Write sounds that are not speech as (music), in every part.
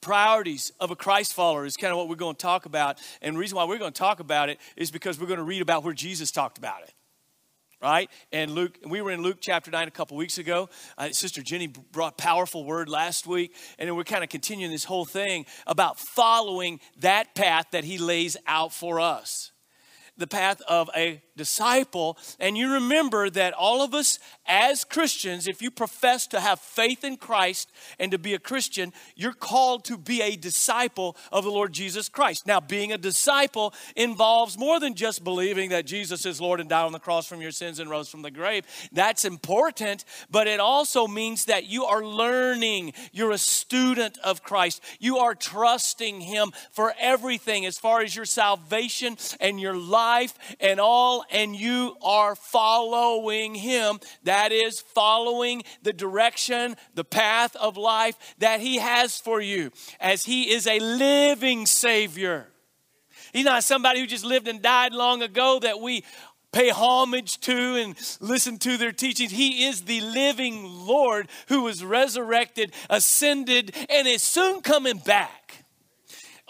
priorities of a Christ follower is kind of what we're going to talk about. And the reason why we're going to talk about it is because we're going to read about where Jesus talked about it. Right? And Luke, we were in Luke chapter 9 a couple weeks ago. Uh, Sister Jenny brought powerful word last week. And then we're kind of continuing this whole thing about following that path that he lays out for us the path of a disciple. And you remember that all of us as Christians, if you profess to have faith in Christ and to be a Christian, you're called to be a disciple of the Lord Jesus Christ. Now, being a disciple involves more than just believing that Jesus is Lord and died on the cross from your sins and rose from the grave. That's important, but it also means that you are learning. You're a student of Christ. You are trusting Him for everything as far as your salvation and your life and all and you are following Him. That is, following the direction, the path of life that He has for you, as He is a living Savior. He's not somebody who just lived and died long ago that we pay homage to and listen to their teachings. He is the living Lord who was resurrected, ascended, and is soon coming back.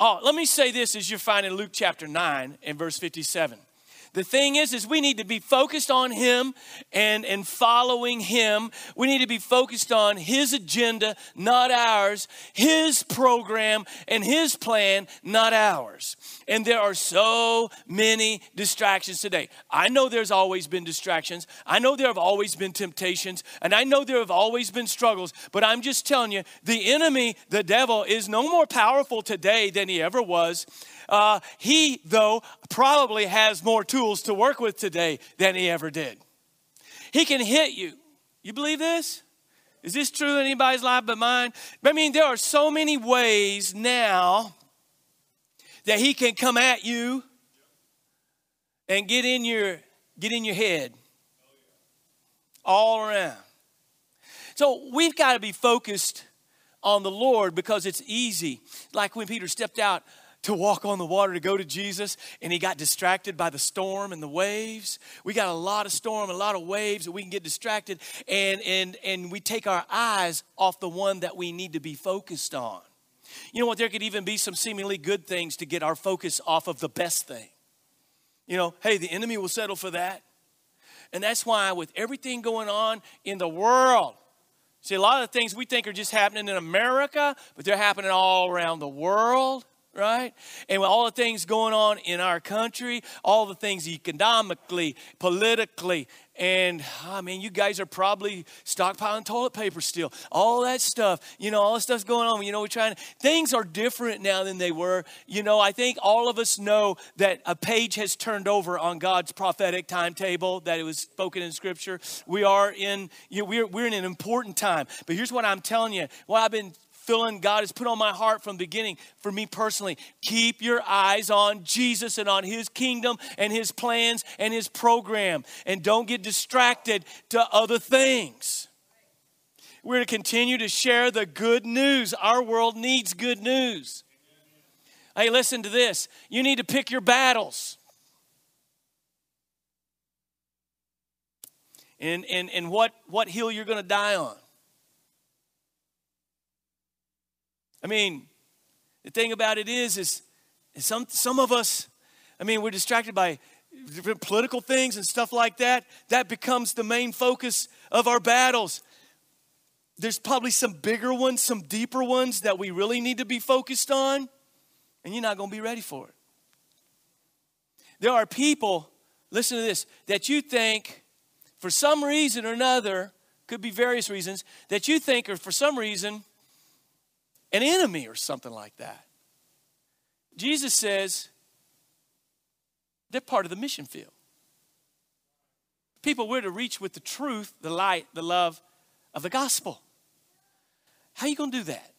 Oh, let me say this as you find in Luke chapter 9 and verse 57. The thing is, is we need to be focused on him and, and following him. We need to be focused on his agenda, not ours, his program and his plan, not ours. And there are so many distractions today. I know there's always been distractions. I know there have always been temptations. And I know there have always been struggles. But I'm just telling you, the enemy, the devil, is no more powerful today than he ever was. Uh, he, though, probably has more tools to work with today than he ever did. He can hit you. You believe this? Is this true in anybody's life but mine? I mean, there are so many ways now that he can come at you and get in your get in your head all around. So we've got to be focused on the Lord because it's easy. Like when Peter stepped out to walk on the water to go to Jesus, and he got distracted by the storm and the waves. We got a lot of storm, a lot of waves, and we can get distracted, and and and we take our eyes off the one that we need to be focused on. You know what? There could even be some seemingly good things to get our focus off of the best thing. You know, hey, the enemy will settle for that. And that's why, with everything going on in the world, see, a lot of the things we think are just happening in America, but they're happening all around the world right? And with all the things going on in our country, all the things economically, politically, and ah, I mean, you guys are probably stockpiling toilet paper still. All that stuff, you know, all the stuff's going on. You know, we're trying. Things are different now than they were. You know, I think all of us know that a page has turned over on God's prophetic timetable that it was spoken in Scripture. We are in. You know, we're we're in an important time. But here's what I'm telling you. What I've been feeling God has put on my heart from the beginning for me personally. Keep your eyes on Jesus and on His kingdom and His plans and His program. And don't get distracted to other things. We're to continue to share the good news. Our world needs good news. Hey, listen to this. You need to pick your battles. And, and, and what, what hill you're going to die on. I mean, the thing about it is, is some, some of us, I mean, we're distracted by different political things and stuff like that. That becomes the main focus of our battles. There's probably some bigger ones, some deeper ones that we really need to be focused on, and you're not going to be ready for it. There are people, listen to this, that you think for some reason or another, could be various reasons, that you think are for some reason an enemy or something like that. Jesus says they're part of the mission field. People we're to reach with the truth, the light, the love of the gospel. How are you going to do that?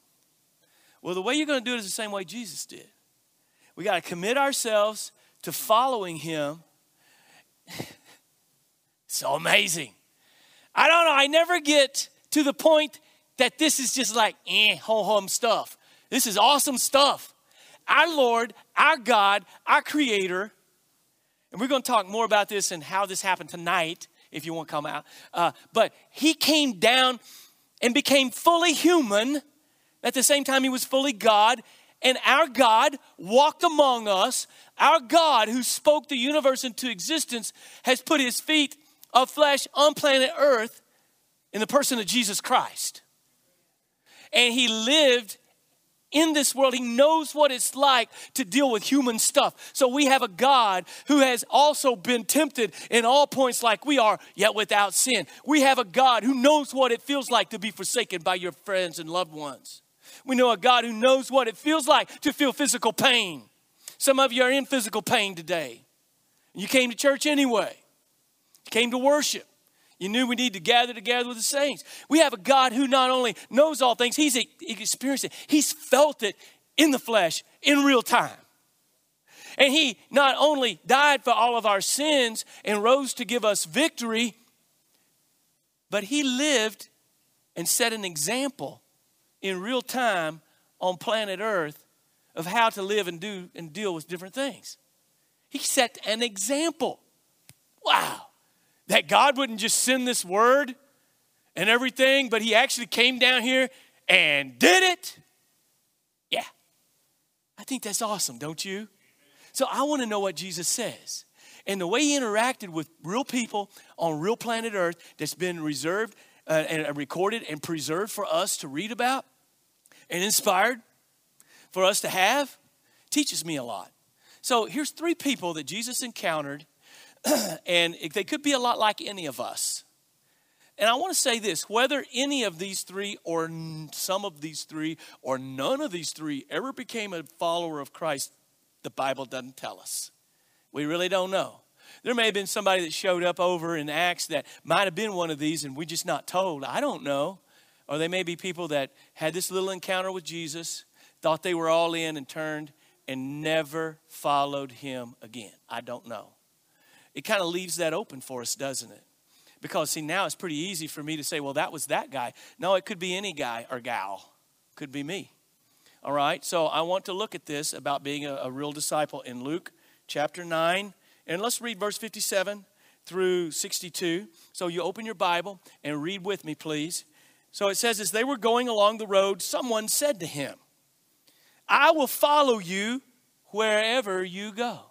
Well, the way you're going to do it is the same way Jesus did. We got to commit ourselves to following him. (laughs) so amazing. I don't know, I never get to the point that this is just like eh, ho hum stuff. This is awesome stuff. Our Lord, our God, our Creator, and we're going to talk more about this and how this happened tonight if you want to come out. Uh, but He came down and became fully human At the same time, he was fully God. And our God walked among us. Our God, who spoke the universe into existence, has put his feet of flesh on planet Earth in the person of Jesus Christ. And he lived in this world. He knows what it's like to deal with human stuff. So we have a God who has also been tempted in all points like we are, yet without sin. We have a God who knows what it feels like to be forsaken by your friends and loved ones. We know a God who knows what it feels like to feel physical pain. Some of you are in physical pain today. You came to church anyway. You came to worship. You knew we need to gather together with the saints. We have a God who not only knows all things, He's experienced it, He's felt it in the flesh in real time. And He not only died for all of our sins and rose to give us victory, but He lived and set an example in real time on planet Earth of how to live and do and deal with different things. He set an example. Wow that God wouldn't just send this word and everything, but He actually came down here and did it? Yeah. I think that's awesome, don't you? So I want to know what Jesus says. And the way He interacted with real people on real planet Earth that's been reserved uh, and recorded and preserved for us to read about and inspired for us to have teaches me a lot. So here's three people that Jesus encountered (clears throat) and they could be a lot like any of us. And I want to say this whether any of these three, or some of these three, or none of these three ever became a follower of Christ, the Bible doesn't tell us. We really don't know. There may have been somebody that showed up over in Acts that might have been one of these, and we're just not told. I don't know. Or they may be people that had this little encounter with Jesus, thought they were all in, and turned and never followed him again. I don't know it kind of leaves that open for us, doesn't it? Because, see, now it's pretty easy for me to say, well, that was that guy. No, it could be any guy or gal, could be me. All right, so I want to look at this about being a, a real disciple in Luke chapter 9. And let's read verse 57 through 62. So you open your Bible and read with me, please. So it says, As they were going along the road, someone said to him, I will follow you wherever you go.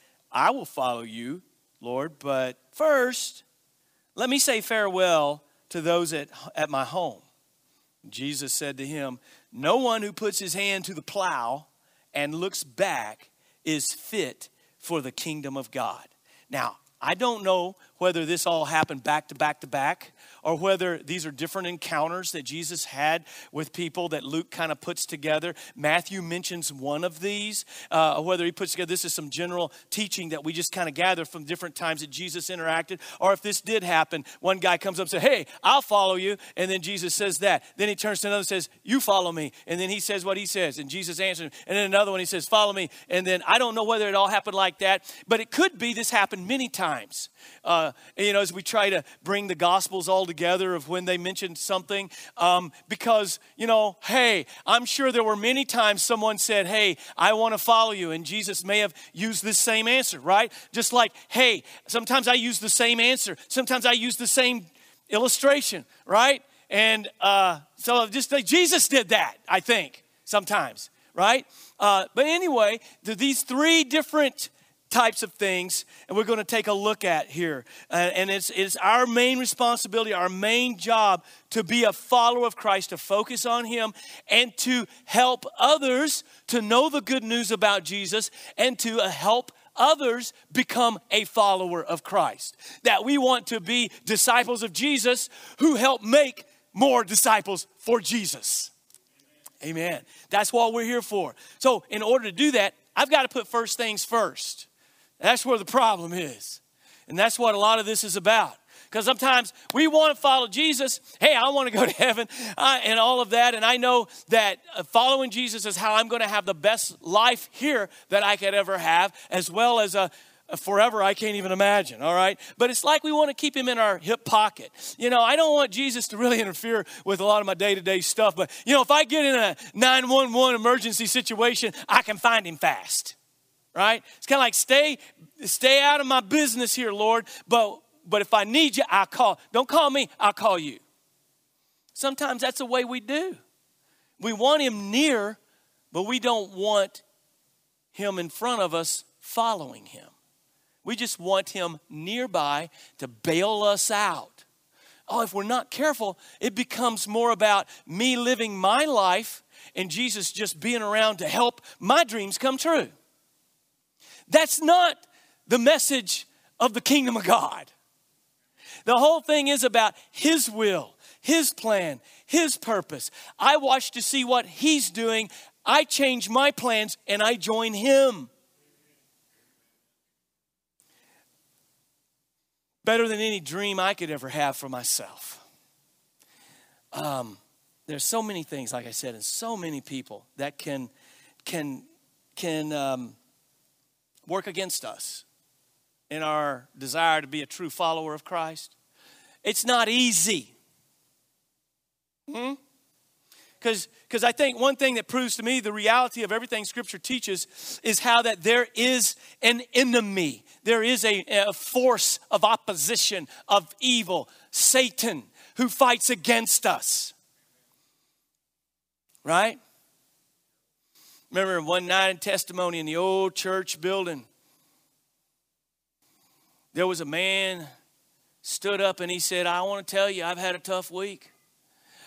I will follow you, Lord, but first, let me say farewell to those at, at my home. Jesus said to him, No one who puts his hand to the plow and looks back is fit for the kingdom of God. Now, I don't know whether this all happened back to back to back or whether these are different encounters that Jesus had with people that Luke kind of puts together. Matthew mentions one of these, uh, whether he puts together this is some general teaching that we just kind of gather from different times that Jesus interacted, or if this did happen, one guy comes up and says, Hey, I'll follow you. And then Jesus says that. Then he turns to another and says, You follow me. And then he says what he says. And Jesus answers him. And then another one, he says, Follow me. And then I don't know whether it all happened like that, but it could be this happened many times. Uh, you know, as we try to bring the Gospels all together of when they mentioned something, um, because, you know, hey, I'm sure there were many times someone said, hey, I want to follow you. And Jesus may have used this same answer, right? Just like, hey, sometimes I use the same answer, sometimes I use the same illustration, right? And uh, so just like Jesus did that, I think, sometimes, right? Uh, but anyway, these three different types of things and we're going to take a look at here. Uh, and it's, it's our main responsibility our main job to be a follower of christ to focus on him and to help others to know the good news about jesus and to uh, help others become a follower of christ. That we want to be disciples of jesus who help make more disciples for jesus. Amen. That's what we're here for. So in order to do that i've got to put first things first that's where the problem is. And that's what a lot of this is about. Because sometimes we want to follow Jesus. Hey, I want to go to (laughs) heaven uh, and all of that. And I know that uh, following Jesus is how I'm going to have the best life here that I could ever have, as well as a forever I can't even imagine, all right? But it's like we want to keep him in our hip pocket. You know, I don't want Jesus to really (laughs) interfere with a lot of my day to day stuff, but, you know, if I get in a 911 emergency situation, I can find him fast, right? It's kind of like stay, stay out of my business here, Lord, but, but if I need you, I'll call. Don't call me, I'll call you. Sometimes that's the way we do. We want him near, but we don't want him in front of us following him. We just want him nearby to bail us out. Oh, if we're not careful, it becomes more about me living my life and Jesus just being around to help my dreams come true. That's not the message of the kingdom of God. The whole thing is about His will, His plan, His purpose. I watch to see what He's doing. I change my plans and I join Him. better than any dream I could ever have for myself. Um, there's so many things, like I said, and so many people that can can can um, work against us in our desire to be a true follower of Christ. It's not easy. Hmm? Because I think one thing that proves to me the reality of everything Scripture teaches is how that there is an enemy. There is a, a force of opposition, of evil, Satan, who fights against us. Right? Remember one night in testimony in the old church building, there was a man stood up and he said, I want to tell you, I've had a tough week.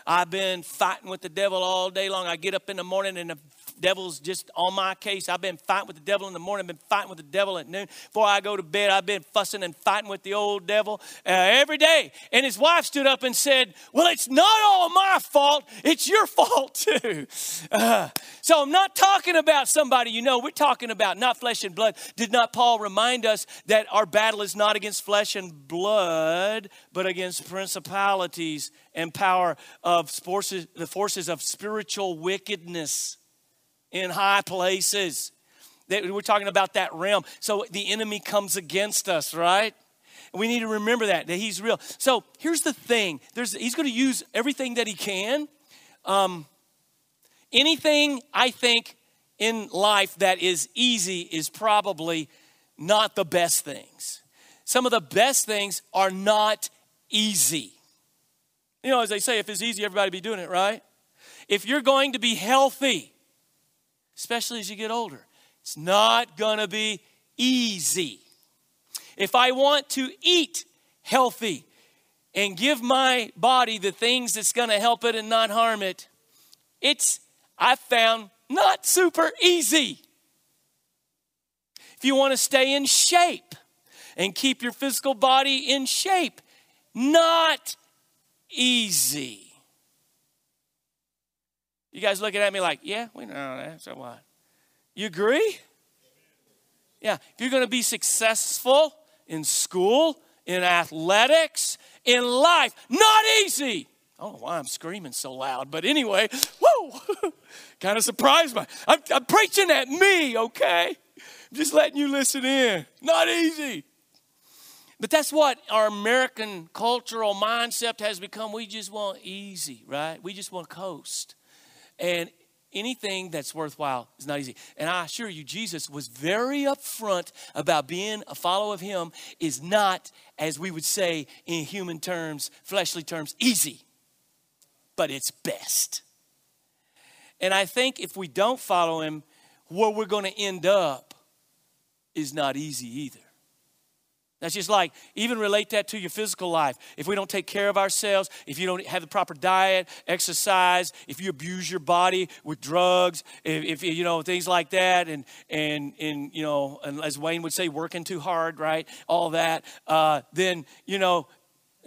I've been fighting with the devil all day long. I get up in the morning and the devil's just on my case. I've been fighting with the devil in the morning, I've been fighting with the devil at noon. Before I go to bed, I've been fussing and fighting with the old devil uh, every day. And his wife stood up and said, Well, it's not all my fault, it's your fault too. (laughs) Uh, so I'm not talking about somebody you know, we're talking about not flesh and blood. Did not Paul remind us that our battle is not against flesh and blood, but against principalities and power of forces, the forces of spiritual wickedness? In high places. We're talking about that realm. So the enemy comes against us, right? We need to remember that, that he's real. So here's the thing There's, he's going to use everything that he can. Um, anything I think in life that is easy is probably not the best things. Some of the best things are not easy. You know, as they say, if it's easy, everybody be doing it, right? If you're going to be healthy, especially as you get older. It's not going to be easy. If I want to eat healthy and give my body the things that's going to help it and not harm it, it's, I found, not super easy. If you want to stay in shape and keep your physical body in shape, not easy. You guys looking at me like, yeah, we know that. So what? You agree? Yeah. If you're going to be successful in school, in athletics, in life, not easy. I don't know why I'm screaming so loud, but anyway, whoa, (laughs) kind of surprised by. I'm, I'm preaching at me, okay? I'm just letting you listen in. Not easy. But that's what our American cultural mindset has become. We just want easy, right? We just want coast. And anything that's worthwhile is not easy. And I assure you, Jesus was very upfront about being a follower of Him is not, as we would say in human terms, fleshly terms, easy, but it's best. And I think if we don't follow Him, where we're going to end up is not easy either. That's just like, even relate that to your physical life. If we don't take care of ourselves, if you don't have the proper diet, exercise, if you abuse your body with drugs, if, if you know, things like that, and, and, and, you know, and as Wayne would say, working too hard, right? All that, uh, then, you know, (laughs)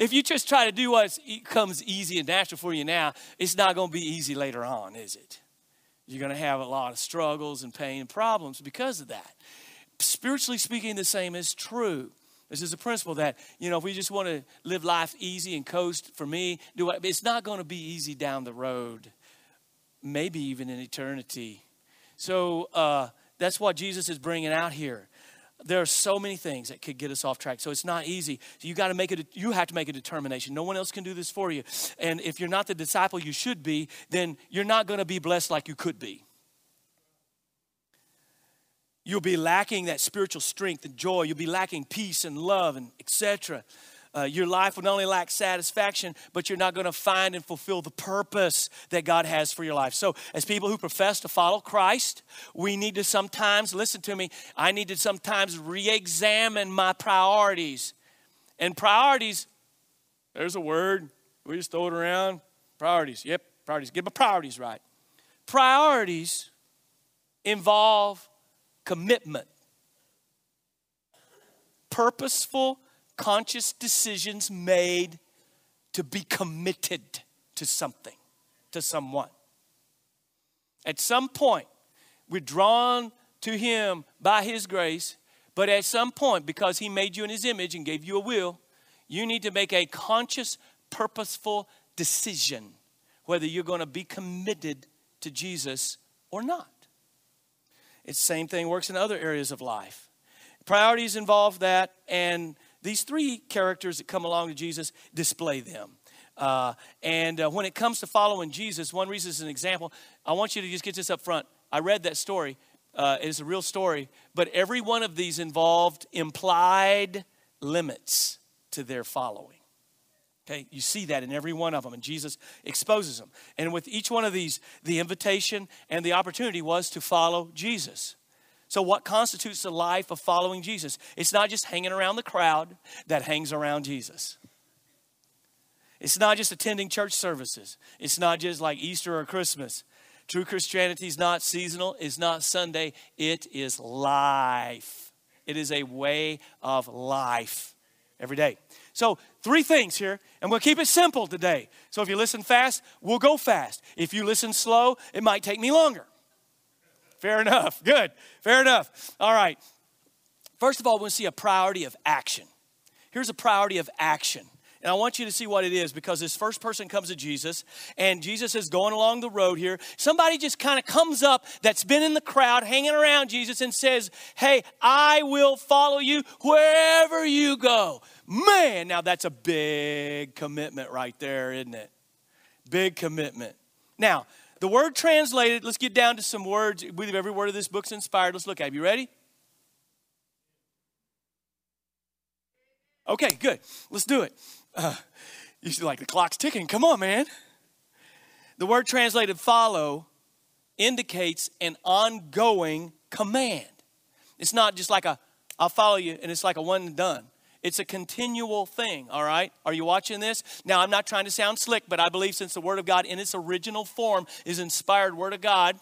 if you just try to do what comes easy and natural for you now, it's not going to be easy later on, is it? You're going to have a lot of struggles and pain and problems because of that spiritually speaking, the same is true. This is a principle that, you know, if we just want to live life easy and coast for me, do it's not going to be easy down the road, maybe even in eternity. So uh, that's what Jesus is bringing out here. There are so many things that could get us off track. So it's not easy. So you got to make it. You have to make a determination. No one else can do this for you. And if you're not the disciple you should be, then you're not going to be blessed like you could be you'll be lacking that spiritual strength and joy. You'll be lacking peace and love and etc. Uh, your life will not only lack satisfaction, but you're not going to find and fulfill the purpose that God has for your life. So, as people who profess to follow Christ, we need to sometimes, listen to me, I need to sometimes re examine my priorities. And priorities, there's a word, we just throw it around. Priorities, yep, priorities. Get my priorities right. Priorities involve commitment. Purposeful, conscious decisions made to be committed to something, to someone. At some point, we're drawn to Him by His grace, but at some point, because He made you in His image and gave you a will, you need to make a conscious, purposeful decision whether you're going to be committed to Jesus or not. It's the same thing works in other areas of life. Priorities involve that, and these three characters that come along to Jesus display them. Uh, and uh, when it comes to following Jesus, one reason is an example. I want you to just get this up front. I read that story. Uh, it's a real story, but every one of these involved implied limits to their following. Okay, you see that in every one of them, and Jesus exposes them. And with each one of these, the invitation and the opportunity was to follow Jesus. So, what constitutes the life of following Jesus? It's not just hanging around the crowd that hangs around Jesus. It's not just attending church services. It's not just like Easter or Christmas. True Christianity is not seasonal, it's not Sunday, it is life. It is a way of life every day. So, three things here, and we'll keep it simple today. So, if you listen fast, we'll go fast. If you listen slow, it might take me longer. Fair enough. (laughs) Good. Fair enough. All right. First of all, we'll see a priority of action. Here's a priority of action. And I want you to see what it is because this first person comes to Jesus, and Jesus is going along the road here. Somebody just kind of comes up that's been in the crowd hanging around Jesus and says, Hey, I will follow you wherever you go. Man, now that's a big commitment right there, isn't it? Big commitment. Now, the word translated, let's get down to some words. We believe every word of this book's inspired. Let's look at it. You ready? Okay, good. Let's do it. Uh, (sighs) you see, like the clock's ticking. Come on, man. The word translated follow indicates an ongoing command. It's not just like a, I'll follow you, and it's like a one and done. It's a continual thing, all right? Are you watching this? Now, I'm not trying to sound slick, but I believe since the Word of God in its original form is inspired Word of God,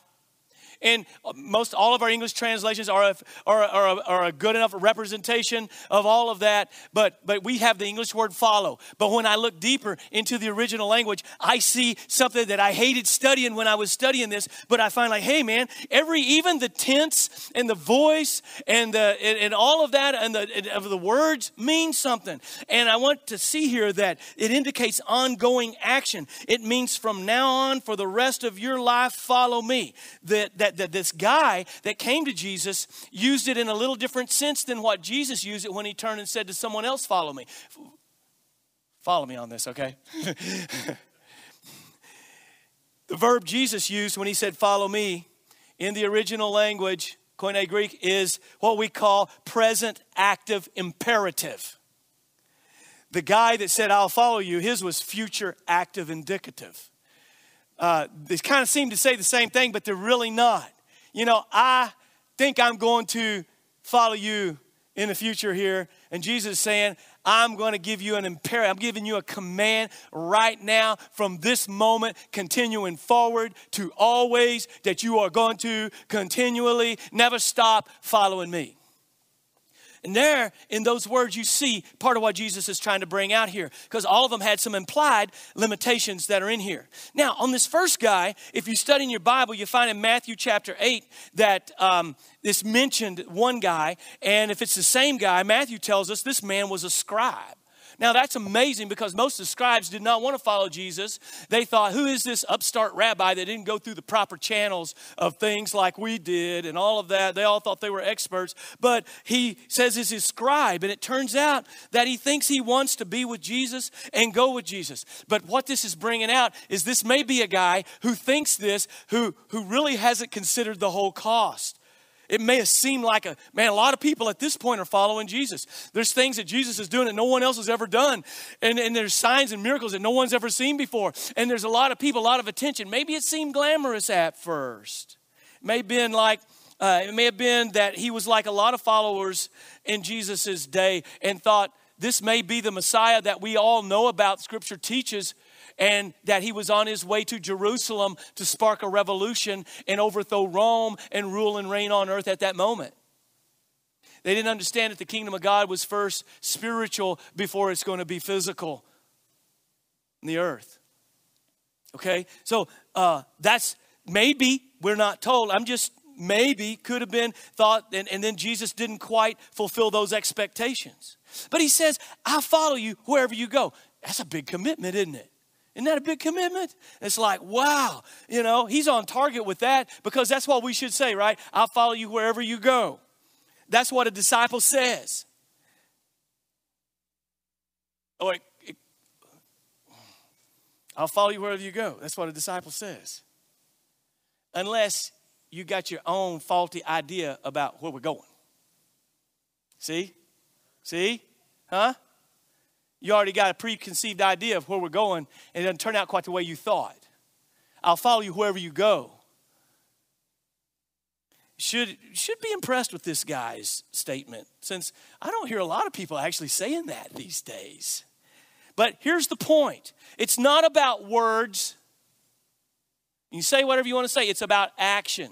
and uh, most all of our English translations are a, are, are, a, are a good enough representation of all of that, but, but we have the English word follow. But when I look deeper into the original language, I see something that I hated studying when I was studying this, but I find like, hey man, every, even the tense and the voice and, the, and, and all of that and the, and of the words mean something. And I want to see here that it indicates ongoing action. It means from now on, for the rest of your life, follow me. That, that that, that this guy that came to Jesus used it in a little different sense than what Jesus used it when he turned and said to someone else, Follow me. Follow me on this, okay? (laughs) the verb Jesus used when he said, Follow me, in the original language, Koine Greek, is what we call present active imperative. The guy that said, I'll follow you, his was future active indicative uh, they kind of seem to say the same thing, but they're really not. You know, I think I'm going to follow you in the future here. And Jesus is saying, I'm going to give you an imperative. I'm giving you a command right now from this moment, continuing forward to always, that you are going to continually never stop following me. And there, in those words, you see part of what Jesus is trying to bring out here, because all of them had some implied limitations that are in here. Now, on this first guy, if you study in your Bible, you find in Matthew chapter 8 that um, this mentioned one guy, and if it's the same guy, Matthew tells us this man was a scribe. Now that's amazing because most of the scribes did not want to follow Jesus. They thought, who is this upstart rabbi that didn't go through the proper channels of things like we did and all of that? They all thought they were experts. But he says he's his scribe, and it turns out that he thinks he wants to be with Jesus and go with Jesus. But what this is bringing out is this may be a guy who thinks this, who, who really hasn't considered the whole cost. It may have seemed like a man, a lot of people at this point are following Jesus. There's things that Jesus is doing that no one else has ever done. And, and there's signs and miracles that no one's ever seen before. And there's a lot of people, a lot of attention. Maybe it seemed glamorous at first. It may have been like, uh, it may have been that he was like a lot of followers in Jesus' day and thought, this may be the Messiah that we all know about, Scripture teaches, and that he was on his way to Jerusalem to spark a revolution and overthrow Rome and rule and reign on earth at that moment. They didn't understand that the kingdom of God was first spiritual before it's going to be physical in the earth. Okay? So uh, that's maybe, we're not told. I'm just maybe could have been thought, and, and then Jesus didn't quite fulfill those expectations. But he says, I'll follow you wherever you go. That's a big commitment, isn't it? Isn't that a big commitment? It's like, wow, you know, he's on target with that because that's what we should say, right? I'll follow you wherever you go. That's what a disciple says. Oh, it, it, I'll follow you wherever you go. That's what a disciple says. Unless you got your own faulty idea about where we're going. See? See? Huh? You already got a preconceived idea of where we're going, and it doesn't turn out quite the way you thought. I'll follow you wherever you go. Should, should be impressed with this guy's statement, since I don't hear a lot of people actually saying that these days. But here's the point it's not about words. You say whatever you want to say, it's about action.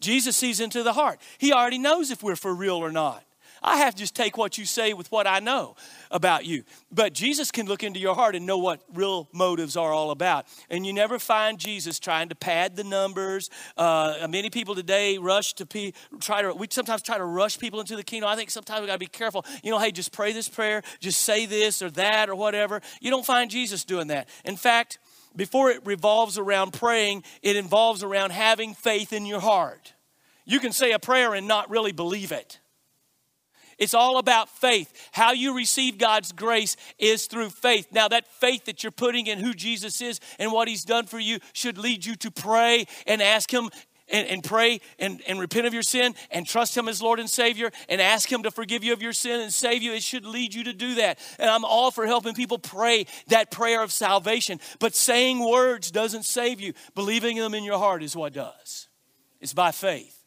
Jesus sees into the heart. He already knows if we're for real or not. I have to just take what you say with what I know about you. But Jesus can look into your heart and know what real motives are all about. And you never find Jesus trying to pad the numbers. Uh, many people today rush to pe- try to. We sometimes try to rush people into the kingdom. I think sometimes we got to be careful. You know, hey, just pray this prayer, just say this or that or whatever. You don't find Jesus doing that. In fact, before it revolves around praying, it involves around having faith in your heart. You can say a prayer and not really believe it. It's all about faith. How you receive God's grace is through faith. Now, that faith that you're putting in who Jesus is and what He's done for you should lead you to pray and ask Him and, and, pray and, and repent of your sin and trust Him as Lord and Savior and ask Him to forgive you of your sin and save you. It should lead you to do that. And I'm all for helping people pray that prayer of salvation. But saying words doesn't save you, believing them in your heart is what does. It's by faith.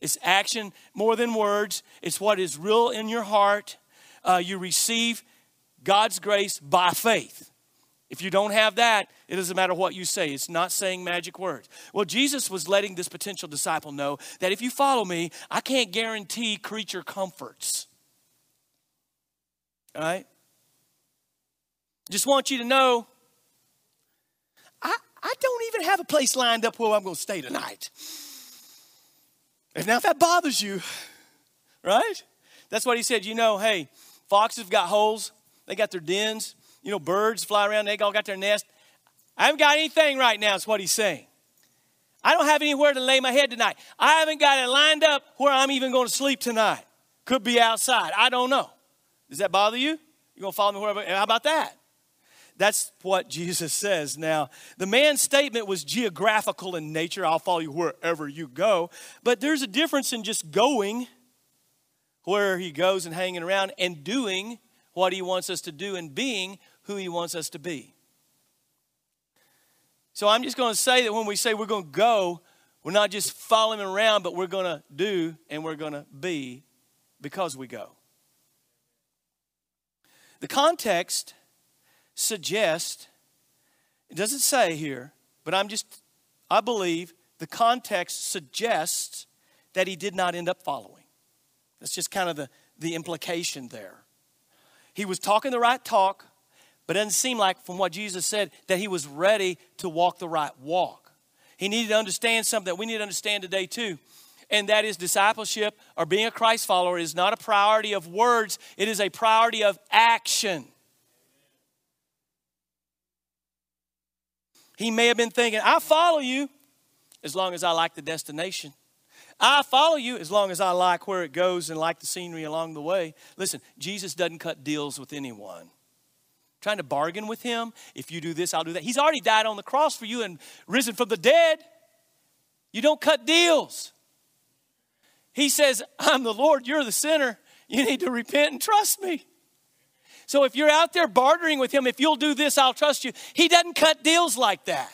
It's action more than words. It's what is real in your heart. Uh, you receive God's grace by faith. If you don't have that, it doesn't matter what you say. It's not saying magic words. Well, Jesus was letting this potential disciple know that if you follow me, I can't guarantee creature comforts. All right? Just want you to know I, I don't even have a place lined up where I'm going to stay tonight. And now, if that bothers you, right? That's what he said. You know, hey, foxes have got holes, they got their dens. You know, birds fly around, they all got their nest. I haven't got anything right now, is what he's saying. I don't have anywhere to lay my head tonight. I haven't got it lined up where I'm even going to sleep tonight. Could be outside. I don't know. Does that bother you? You're going to follow me wherever? How about that? That's what Jesus says. Now, the man's statement was geographical in nature. I'll follow you wherever you go. But there's a difference in just going where he goes and hanging around and doing what he wants us to do and being who he wants us to be. So I'm just going to say that when we say we're going to go, we're not just following around, but we're going to do and we're going to be because we go. The context suggest, it doesn't say here, but I'm just, I believe the context suggests that he did not end up following. That's just kind of the, the implication there. He was talking the right talk, but it doesn't seem like, from what Jesus said, that he was ready to walk the right walk. He needed to understand something that we need to understand today, too. And that is discipleship or being a Christ follower is not a priority of words, it is a priority of action. He may have been thinking, I follow you as long as I like the destination. I follow you as long as I like where it goes and like the scenery along the way. Listen, Jesus doesn't cut deals with anyone. Trying to bargain with him, if you do this, I'll do that. He's already died on the cross for you and risen from the dead. You don't cut deals. He says, I'm the Lord, you're the sinner. You need to repent and trust me. So if you're out there bartering with him, if you'll do this, I'll trust you. He doesn't cut deals like that.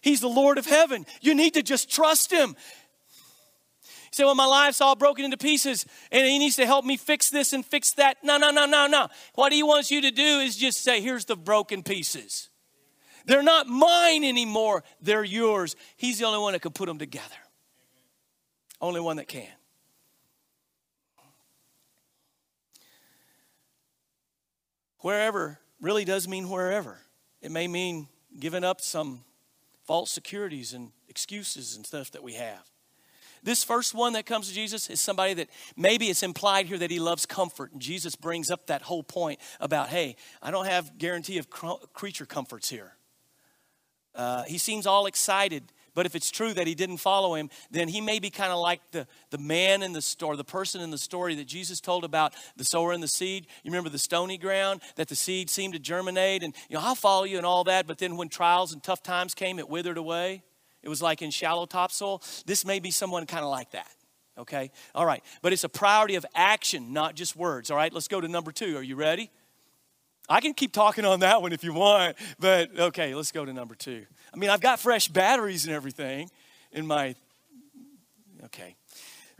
He's the Lord of heaven. You need to just trust him. You say, Well, my life's all broken into pieces and he needs to help me fix this and fix that. No, no, no, no, no. What he wants you to do is just say, Here's the broken pieces. They're not mine anymore, they're yours. He's the only one that can put them together. Only one that can. Wherever really does mean wherever. It may mean giving up some false securities and excuses and stuff that we have. This first one that comes to Jesus is somebody that maybe it's implied here that he loves comfort. And Jesus brings up that whole point about, hey, I don't have guarantee of creature comforts here. Uh, he seems all excited but if it's true that he didn't follow him, then he may be kind of like the, the man in the story, the person in the story that Jesus told about the sower and the seed. You remember the stony ground that the seed seemed to germinate, and you know, I'll follow you and all that, but then when trials and tough times came, it withered away. It was like in shallow topsoil. This may be someone kind of like that. Okay? All right. But it's a priority of action, not just words. All right, let's go to number two. Are you ready? I can keep talking on that one if you want, but okay, let's go to number two. I mean, I've got fresh batteries and everything in my. Okay.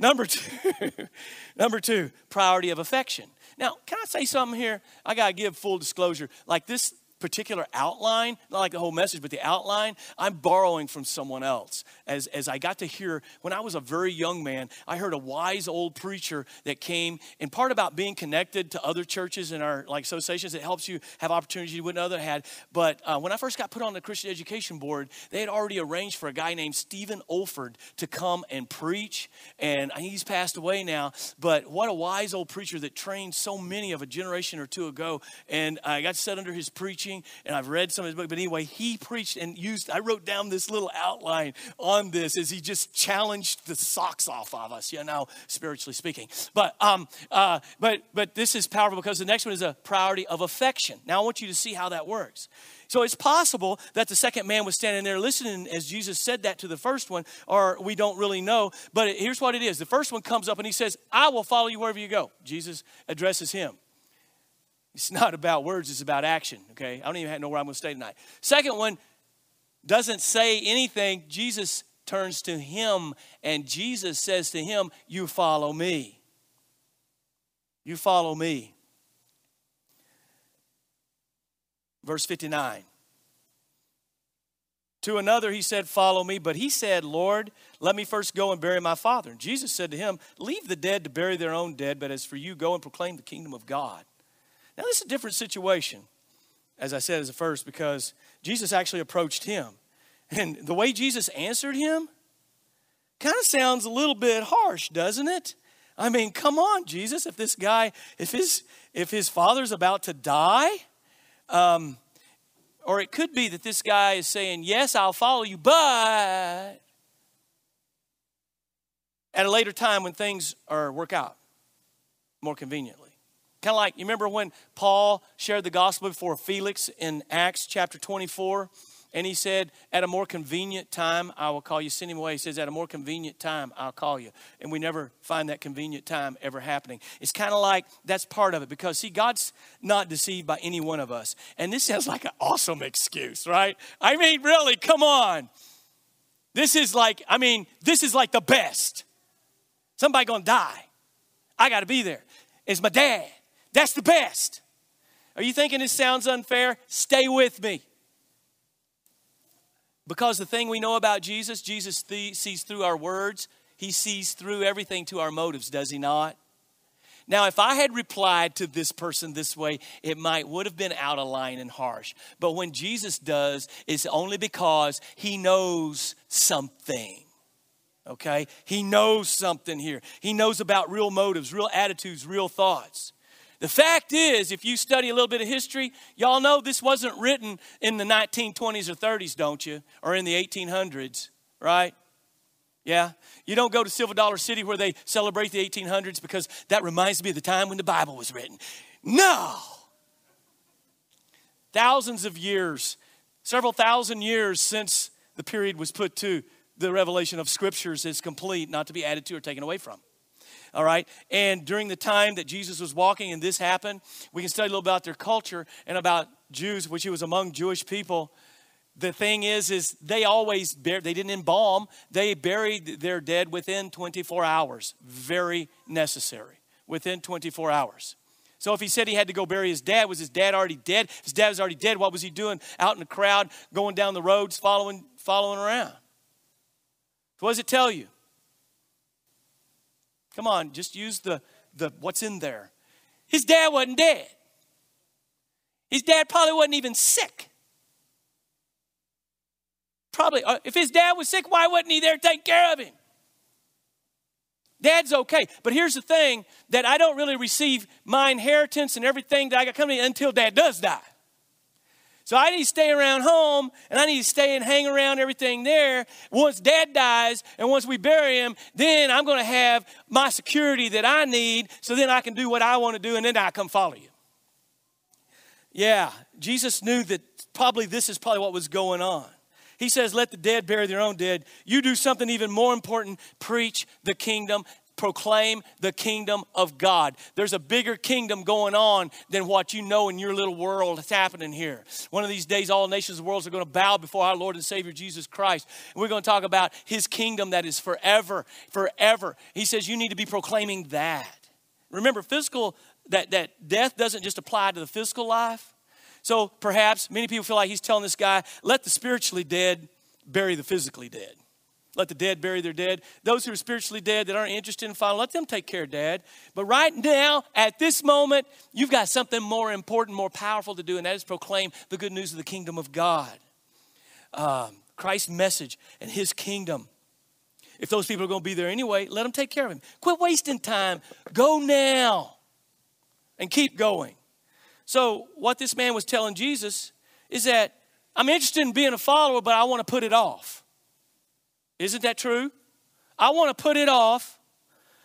Number two, (laughs) number two, priority of affection. Now, can I say something here? I got to give full disclosure. Like this particular outline, not like the whole message, but the outline, I'm borrowing from someone else. As, as I got to hear, when I was a very young man, I heard a wise old preacher that came, and part about being connected to other churches and our like associations, it helps you have opportunities you wouldn't other had. But uh, when I first got put on the Christian Education Board, they had already arranged for a guy named Stephen Olford to come and preach, and he's passed away now. But what a wise old preacher that trained so many of a generation or two ago, and I got set under his preaching preaching, and I've read some of his book. But anyway, he preached and used, I wrote down this little outline on this as he just challenged the socks off of us, you know, spiritually speaking. But, um, uh, but, but this is powerful because the next one is a priority of affection. Now I want you to see how that works. So it's possible that the second man was standing there listening as Jesus said that to the first one, or we don't really know. But here's what it is the first one comes up and he says, I will follow you wherever you go. Jesus addresses him. It's not about words, it's about action, okay? I don't even know where I'm going to stay tonight. Second one doesn't say anything. Jesus turns to him and Jesus says to him, You follow me. You follow me. Verse 59. To another he said, Follow me. But he said, Lord, let me first go and bury my father. And Jesus said to him, Leave the dead to bury their own dead, but as for you, go and proclaim the kingdom of God. Now, this is a different situation, as I said as a first, because Jesus actually approached him. And the way Jesus answered him kind of sounds a little bit harsh, doesn't it? I mean, come on, Jesus, if this guy, if his if his father's about to die, um, or it could be that this guy is saying, Yes, I'll follow you, but at a later time when things are work out more conveniently. Kind of like, you remember when Paul shared the gospel before Felix in Acts chapter 24? And he said, At a more convenient time, I will call you. Send him away. He says, At a more convenient time, I'll call you. And we never find that convenient time ever happening. It's kind of like that's part of it because, see, God's not deceived by any one of us. And this sounds like an awesome excuse, right? I mean, really, come on. This is like, I mean, this is like the best. Somebody gonna die. I gotta be there. It's my dad. That's the best. Are you thinking this sounds unfair? Stay with me. Because the thing we know about Jesus, Jesus th- sees through our words, He sees through everything to our motives, does he not? Now, if I had replied to this person this way, it might would have been out of line and harsh. But when Jesus does, it's only because he knows something. Okay? He knows something here. He knows about real motives, real attitudes, real thoughts. The fact is, if you study a little bit of history, y'all know this wasn't written in the 1920s or 30s, don't you? Or in the 1800s, right? Yeah? You don't go to Silver Dollar City where they celebrate the 1800s because that reminds me of the time when the Bible was written. No! Thousands of years, several thousand years since the period was put to the revelation of scriptures is complete, not to be added to or taken away from. All right? And during the time that Jesus was walking and this happened, we can study a little about their culture and about Jews, which he was among Jewish people. The thing is is they always bur- they didn't embalm they buried their dead within 24 hours. Very necessary. Within 24 hours. So if he said he had to go bury his dad was his dad already dead? If his dad was already dead what was he doing? Out in the crowd going down the roads following following around. What does it tell you come on just use the the what's in there his dad wasn't dead his dad probably wasn't even sick Probably, uh, if his dad was sick, why wasn't he there to take care of him? Dad's okay. But here's the thing that I don't really receive my inheritance and everything that I got coming until dad does die. So I need to stay around home and I need to stay and hang around everything there. Once dad dies and once we bury him, then I'm going to have my security that I need so then I can do what I want to do and then I come follow you. Yeah, Jesus knew that probably this is probably what was going on. He says, Let the dead bury their own dead. You do something even more important preach the kingdom proclaim the kingdom of God. There's a bigger kingdom going on than what you know in your little world that's happening here. One of these days, all nations of the world are going to bow before our Lord and Savior Jesus Christ. And we're going to talk about his kingdom that is forever, forever. He says you need to be proclaiming that. Remember, physical, that, that death doesn't just apply to the physical life. So perhaps many people feel like he's telling this guy, let the spiritually dead bury the physically dead. Let the dead bury their dead. Those who are spiritually dead that aren't interested in following, let them take care of dad. But right now, at this moment, you've got something more important, more powerful to do, and that is proclaim the good news of the kingdom of God. Um, Christ's message and his kingdom. If those people are going to be there anyway, let them take care of him. Quit wasting time. Go now and keep going. So, what this man was telling Jesus is that I'm interested in being a follower, but I want to put it off. Isn't that true? I want to put it off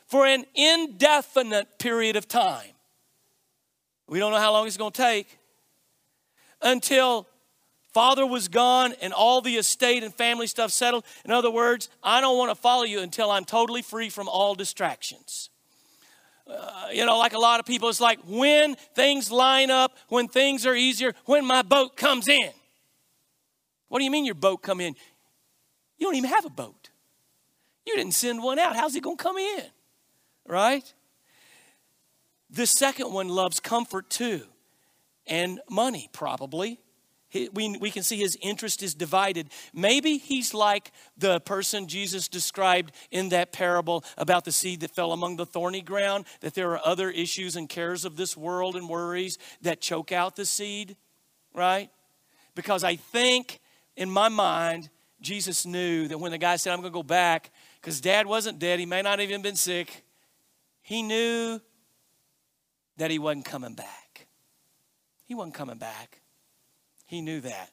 for an indefinite period of time. We don't know how long it's going to take until father was gone and all the estate and family stuff settled. In other words, I don't want to follow you until I'm totally free from all distractions. Uh, you know, like a lot of people, it's like when things line up, when things are easier, when my boat comes in. What do you mean your boat come in? You don't even have a boat. You didn't send one out. How's it going to come in? Right? The second one loves comfort too, and money probably we, we can see his interest is divided. Maybe he's like the person Jesus described in that parable about the seed that fell among the thorny ground, that there are other issues and cares of this world and worries that choke out the seed, right? Because I think in my mind, Jesus knew that when the guy said, I'm going to go back, because dad wasn't dead, he may not even been sick, he knew that he wasn't coming back. He wasn't coming back. He knew that.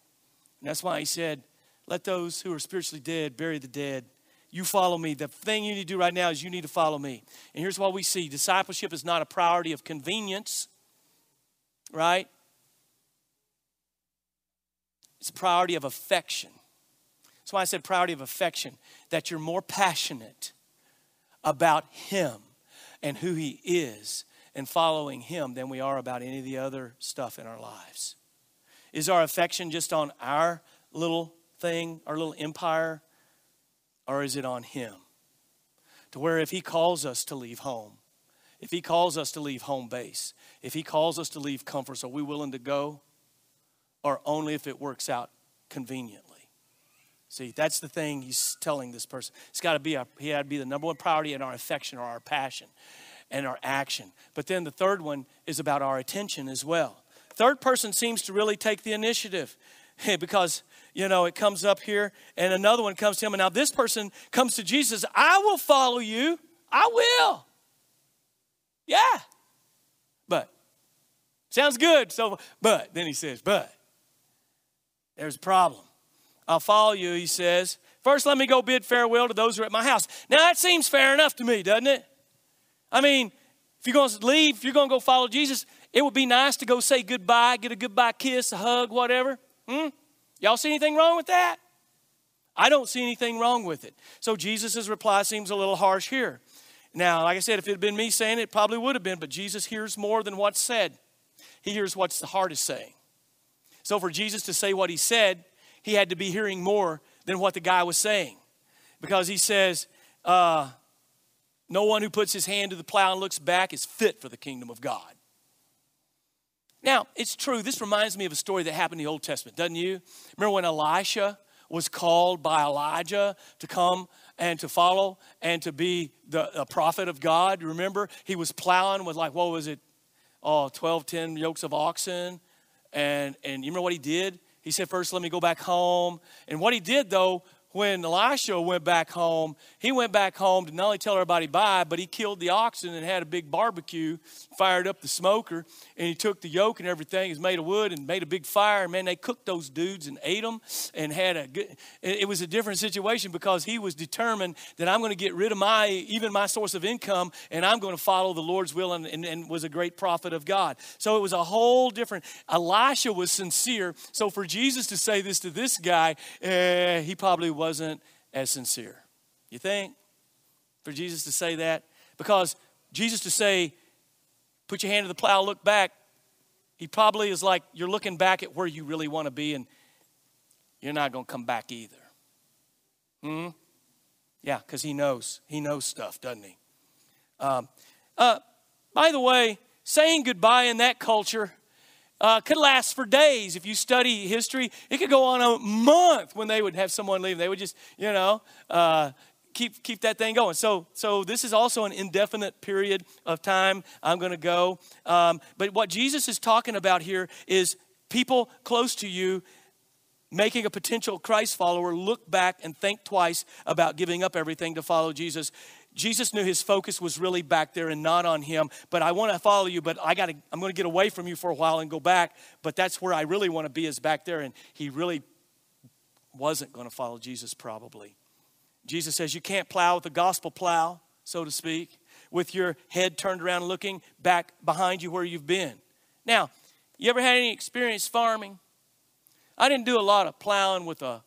And that's why he said, Let those who are spiritually dead bury the dead. You follow me. The thing you need to do right now is you need to follow me. And here's what we see discipleship is not a priority of convenience, right? It's a priority of affection. That's why I said priority of affection, that you're more passionate about Him and who He is and following Him than we are about any of the other stuff in our lives. Is our affection just on our little thing, our little empire, or is it on Him? To where if He calls us to leave home, if He calls us to leave home base, if He calls us to leave comforts, are we willing to go? Or only if it works out conveniently? See, that's the thing he's telling this person. It's got to be a, he had to be the number one priority in our affection or our passion and our action. But then the third one is about our attention as well. Third person seems to really take the initiative (laughs) because you know it comes up here and another one comes to him and now this person comes to jesus i will follow you i will yeah but sounds good so but then he says but there's a problem I'll follow you, he says. First, let me go bid farewell to those who are at my house. Now, that seems fair enough to me, doesn't it? I mean, if you're going to leave, if you're going to go follow Jesus, it would be nice to go say goodbye, get a goodbye kiss, a hug, whatever. Hmm? Y'all see anything wrong with that? I don't see anything wrong with it. So Jesus' reply seems a little harsh here. Now, like I said, if it had been me saying it, it probably would have been, but Jesus hears more than what's said. He hears what the heart is saying. So for Jesus to say what he said, he had to be hearing more than what the guy was saying. Because he says, uh, No one who puts his hand to the plow and looks back is fit for the kingdom of God. Now, it's true. This reminds me of a story that happened in the Old Testament, doesn't you? Remember when Elisha was called by Elijah to come and to follow and to be the prophet of God? Remember? He was plowing with, like, what was it? Oh, 12, 10 yokes of oxen. And, and you remember what he did? He said, First, let me go back home. And what he did, though, when Elisha went back home, he went back home to not only tell everybody bye, but he killed the oxen and had a big barbecue, fired up the smoker, and he took the yoke and everything, is made of wood, and made a big fire. And man, they cooked those dudes and ate them, and had a good. It was a different situation because he was determined that I'm going to get rid of my even my source of income, and I'm going to follow the Lord's will, and, and, and was a great prophet of God. So it was a whole different. Elisha was sincere. So for Jesus to say this to this guy, eh, he probably wasn't as sincere. You think? For Jesus to say that? Because Jesus to say, put your hand to the plow, look back, he probably is like, you're looking back at where you really want to be, and you're not going to come back either. Hmm? Yeah, because he knows. He knows stuff, doesn't he? Um, uh, by the way, saying goodbye in that culture uh, could last for days. If you study history, it could go on a month when they would have someone leave. They would just, you know, uh, keep keep that thing going. So so this is also an indefinite period of time. I'm going to go. Um, but what Jesus is talking about here is people close to you making a potential Christ follower look back and think twice about giving up everything to follow Jesus. Jesus knew his focus was really back there and not on him. But I want to follow you, but I got to, I'm going to get away from you for a while and go back. But that's where I really want to be is back there. And he really wasn't going to follow Jesus probably. Jesus says you can't plow with the gospel plow, so to speak, with your head turned around looking back behind you where you've been. Now, you ever had any experience farming? I didn't do a lot of plowing with a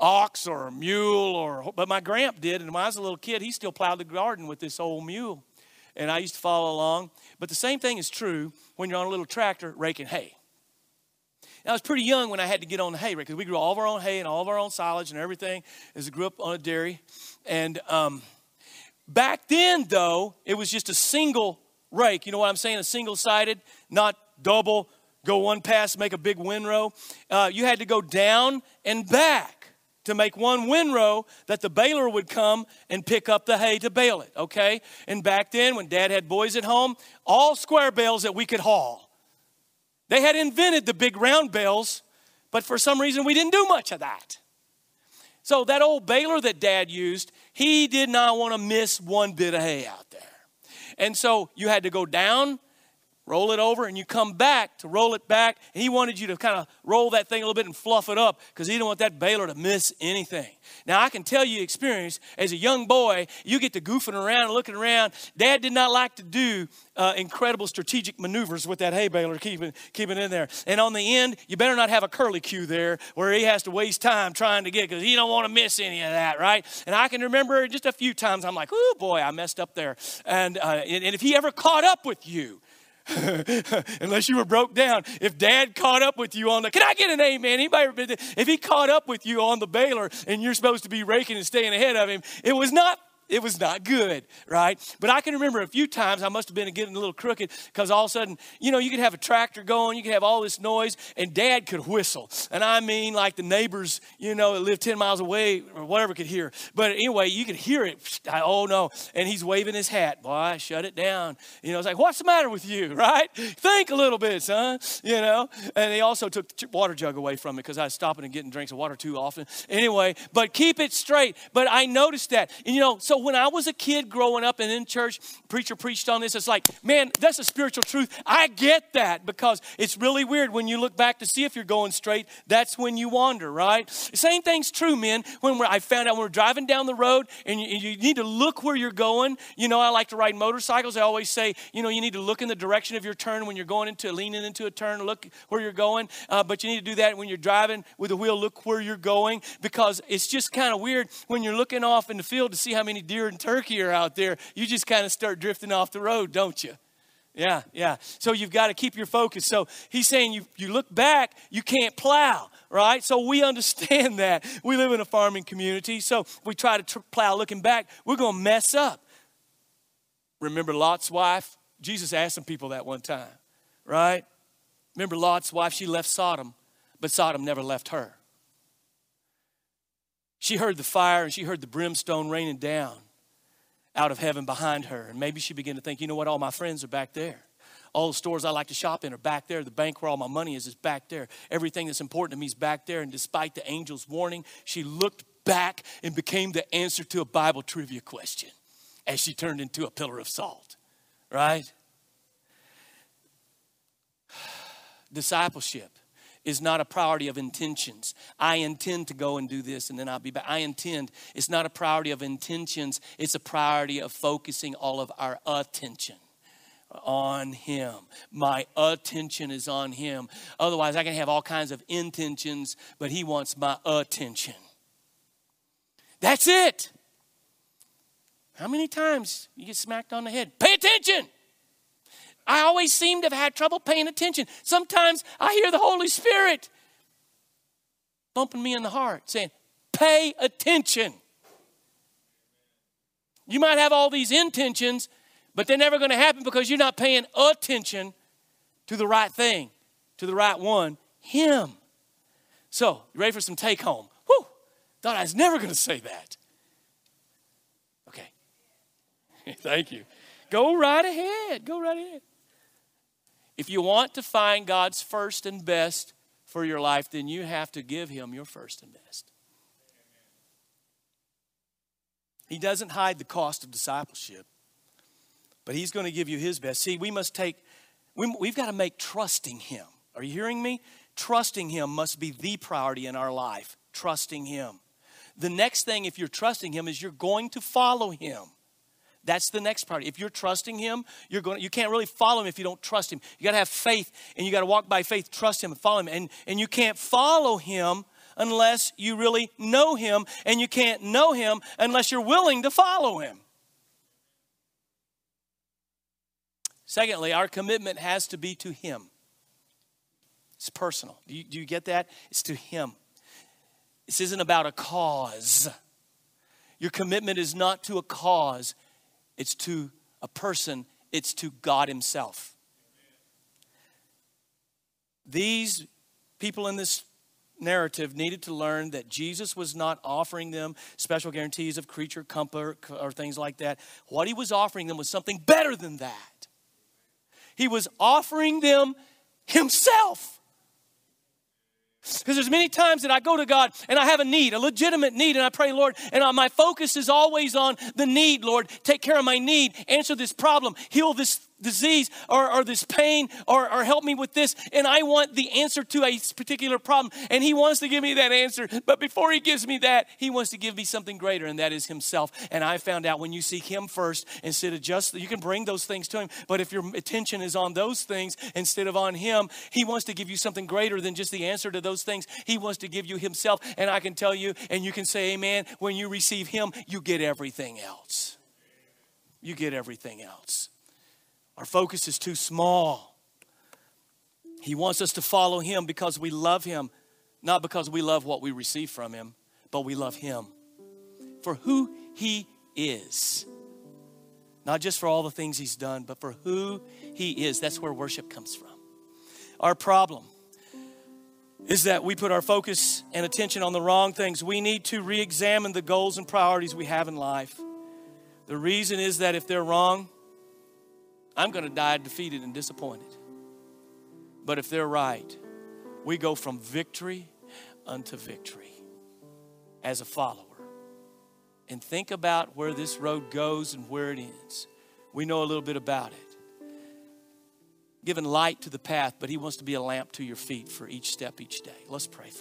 ox or a mule or but my gramp did and when i was a little kid he still plowed the garden with this old mule and i used to follow along but the same thing is true when you're on a little tractor raking hay now, I was pretty young when I had to get on the hay rake because we grew all of our own hay and all of our own silage and everything as I grew up on a dairy. And um, back then, though, it was just a single rake. You know what I'm saying? A single sided, not double, go one pass, make a big windrow. Uh, you had to go down and back to make one windrow that the baler would come and pick up the hay to bale it, okay? And back then, when dad had boys at home, all square bales that we could haul. They had invented the big round bales, but for some reason we didn't do much of that. So that old baler that dad used, he did not want to miss one bit of hay out there. And so you had to go down roll it over, and you come back to roll it back. And he wanted you to kind of roll that thing a little bit and fluff it up because he didn't want that baler to miss anything. Now, I can tell you experience as a young boy, you get to goofing around and looking around. Dad did not like to do uh, incredible strategic maneuvers with that hay baler, keeping, keeping it in there. And on the end, you better not have a curly cue there where he has to waste time trying to get because he don't want to miss any of that, right? And I can remember just a few times I'm like, oh boy, I messed up there. And, uh, and if he ever caught up with you, (laughs) unless you were broke down. If dad caught up with you on the, can I get an amen? Anybody, if he caught up with you on the baler and you're supposed to be raking and staying ahead of him, it was not It was not good, right? But I can remember a few times I must have been getting a little crooked because all of a sudden, you know, you could have a tractor going, you could have all this noise, and dad could whistle. And I mean, like the neighbors, you know, that live 10 miles away or whatever could hear. But anyway, you could hear it. oh no. And he's waving his hat. Boy, shut it down. You know, it's like, what's the matter with you, (laughs) right? Think a little bit, son. You know? And they also took the water jug away from me because I was stopping and getting drinks of water too often. Anyway, but keep it straight. But I noticed that. And you know, so when I was a kid growing up and in church, preacher preached on this. It's like, man, that's a spiritual truth. I get that because it's really weird when you look back to see if you're going straight. That's when you wander, right? Same thing's true, men. When I found out when we're driving down the road and you, you need to look where you're going. You know, I like to ride motorcycles. I always say, you know, you need to look in the direction of your turn when you're going into leaning into a turn. Look where you're going. Uh, but you need to do that when you're driving with the wheel. Look where you're going because it's just kind of weird when you're looking off in the field to see how many deer and turkey are out there. You just kind of start drifting off the road, don't you? Yeah, yeah. So you've got to keep your focus. So he's saying you, you look back, you can't plow, right? So we (laughs) understand that. We live in a farming community. So we try to tr- plow looking back, we're going to mess up. Remember Lot's wife? Jesus asked some people that one time, right? Remember Lot's wife? She left Sodom, but Sodom never left her. She heard the fire and she heard the brimstone raining down out of heaven behind her. And maybe she began to think, you know what, all my friends are back there. All the stores I like to shop in are back there. The bank where all my money is is back there. Everything that's important to me is back there. And despite the angel's warning, she looked back and became the answer to a Bible trivia question as she turned into a pillar of salt. Right? (sighs) Discipleship is not a priority of intentions. I intend to go and do this and then I'll be back. I intend. It's not a priority of intentions, it's a priority of focusing all of our attention on Him. My attention is on Him. Otherwise, I can have all kinds of intentions, but He wants my attention. That's it. How many times you get smacked on the head? Pay attention. I always seem to have had trouble paying attention. Sometimes I hear the Holy Spirit bumping me in the heart saying, Pay attention. You might have all these intentions, but they're never going to happen because you're not paying attention to the right thing, to the right one, Him. So, you ready for some take home? Whew, thought I was never going to say that. Okay. (laughs) Thank you. Go right ahead. Go right ahead. If you want to find God's first and best for your life, then you have to give Him your first and best. He doesn't hide the cost of discipleship, but He's going to give you His best. See, we must take, we, we've got to make trusting Him. Are you hearing me? Trusting Him must be the priority in our life. Trusting Him. The next thing, if you're trusting Him, is you're going to follow Him. That's the next part. If you're trusting him, you're going you can't really follow him if you don't trust him. You got to have faith and you got to walk by faith, trust him and follow him. And and you can't follow him unless you really know him and you can't know him unless you're willing to follow him. Secondly, our commitment has to be to him. It's personal. Do you, do you get that? It's to him. This isn't about a cause. Your commitment is not to a cause, it's to a person, it's to God Himself. These people in this narrative needed to learn that Jesus was not offering them special guarantees of creature comfort or things like that. What he was offering them was something better than that. He was offering them himself. Because there's many times that I go to God and I have a need, a legitimate need, and I pray, Lord, and my focus is always on the need, Lord. Take care of my need, answer this problem, heal this disease or, or this pain or, or help me with this. And I want the answer to a particular problem. And He wants to give me that answer. But before He gives me that, He wants to give me something greater, and that is Himself. And I found out when you seek Him first instead of just, you can bring those things to Him. But if your attention is on those things instead of on Him, He wants to give you something greater than just the answer to those things. He wants to give you Himself. And I can tell you, and you can say, Amen, when you receive Him, you get everything else. You get everything else. Our focus is too small. He wants us to follow Him because we love Him, not because we love what we receive from Him, but we love Him for who He is. Not just for all the things He's done, but for who He is. That's where worship comes from. Our problem is that we put our focus and attention on the wrong things. We need to re examine the goals and priorities we have in life. The reason is that if they're wrong, I'm going to die defeated and disappointed. But if they're right, we go from victory unto victory as a follower. And think about where this road goes and where it ends. We know a little bit about it giving light to the path, but He wants to be a lamp to your feet for each step each day. Let's pray. Father,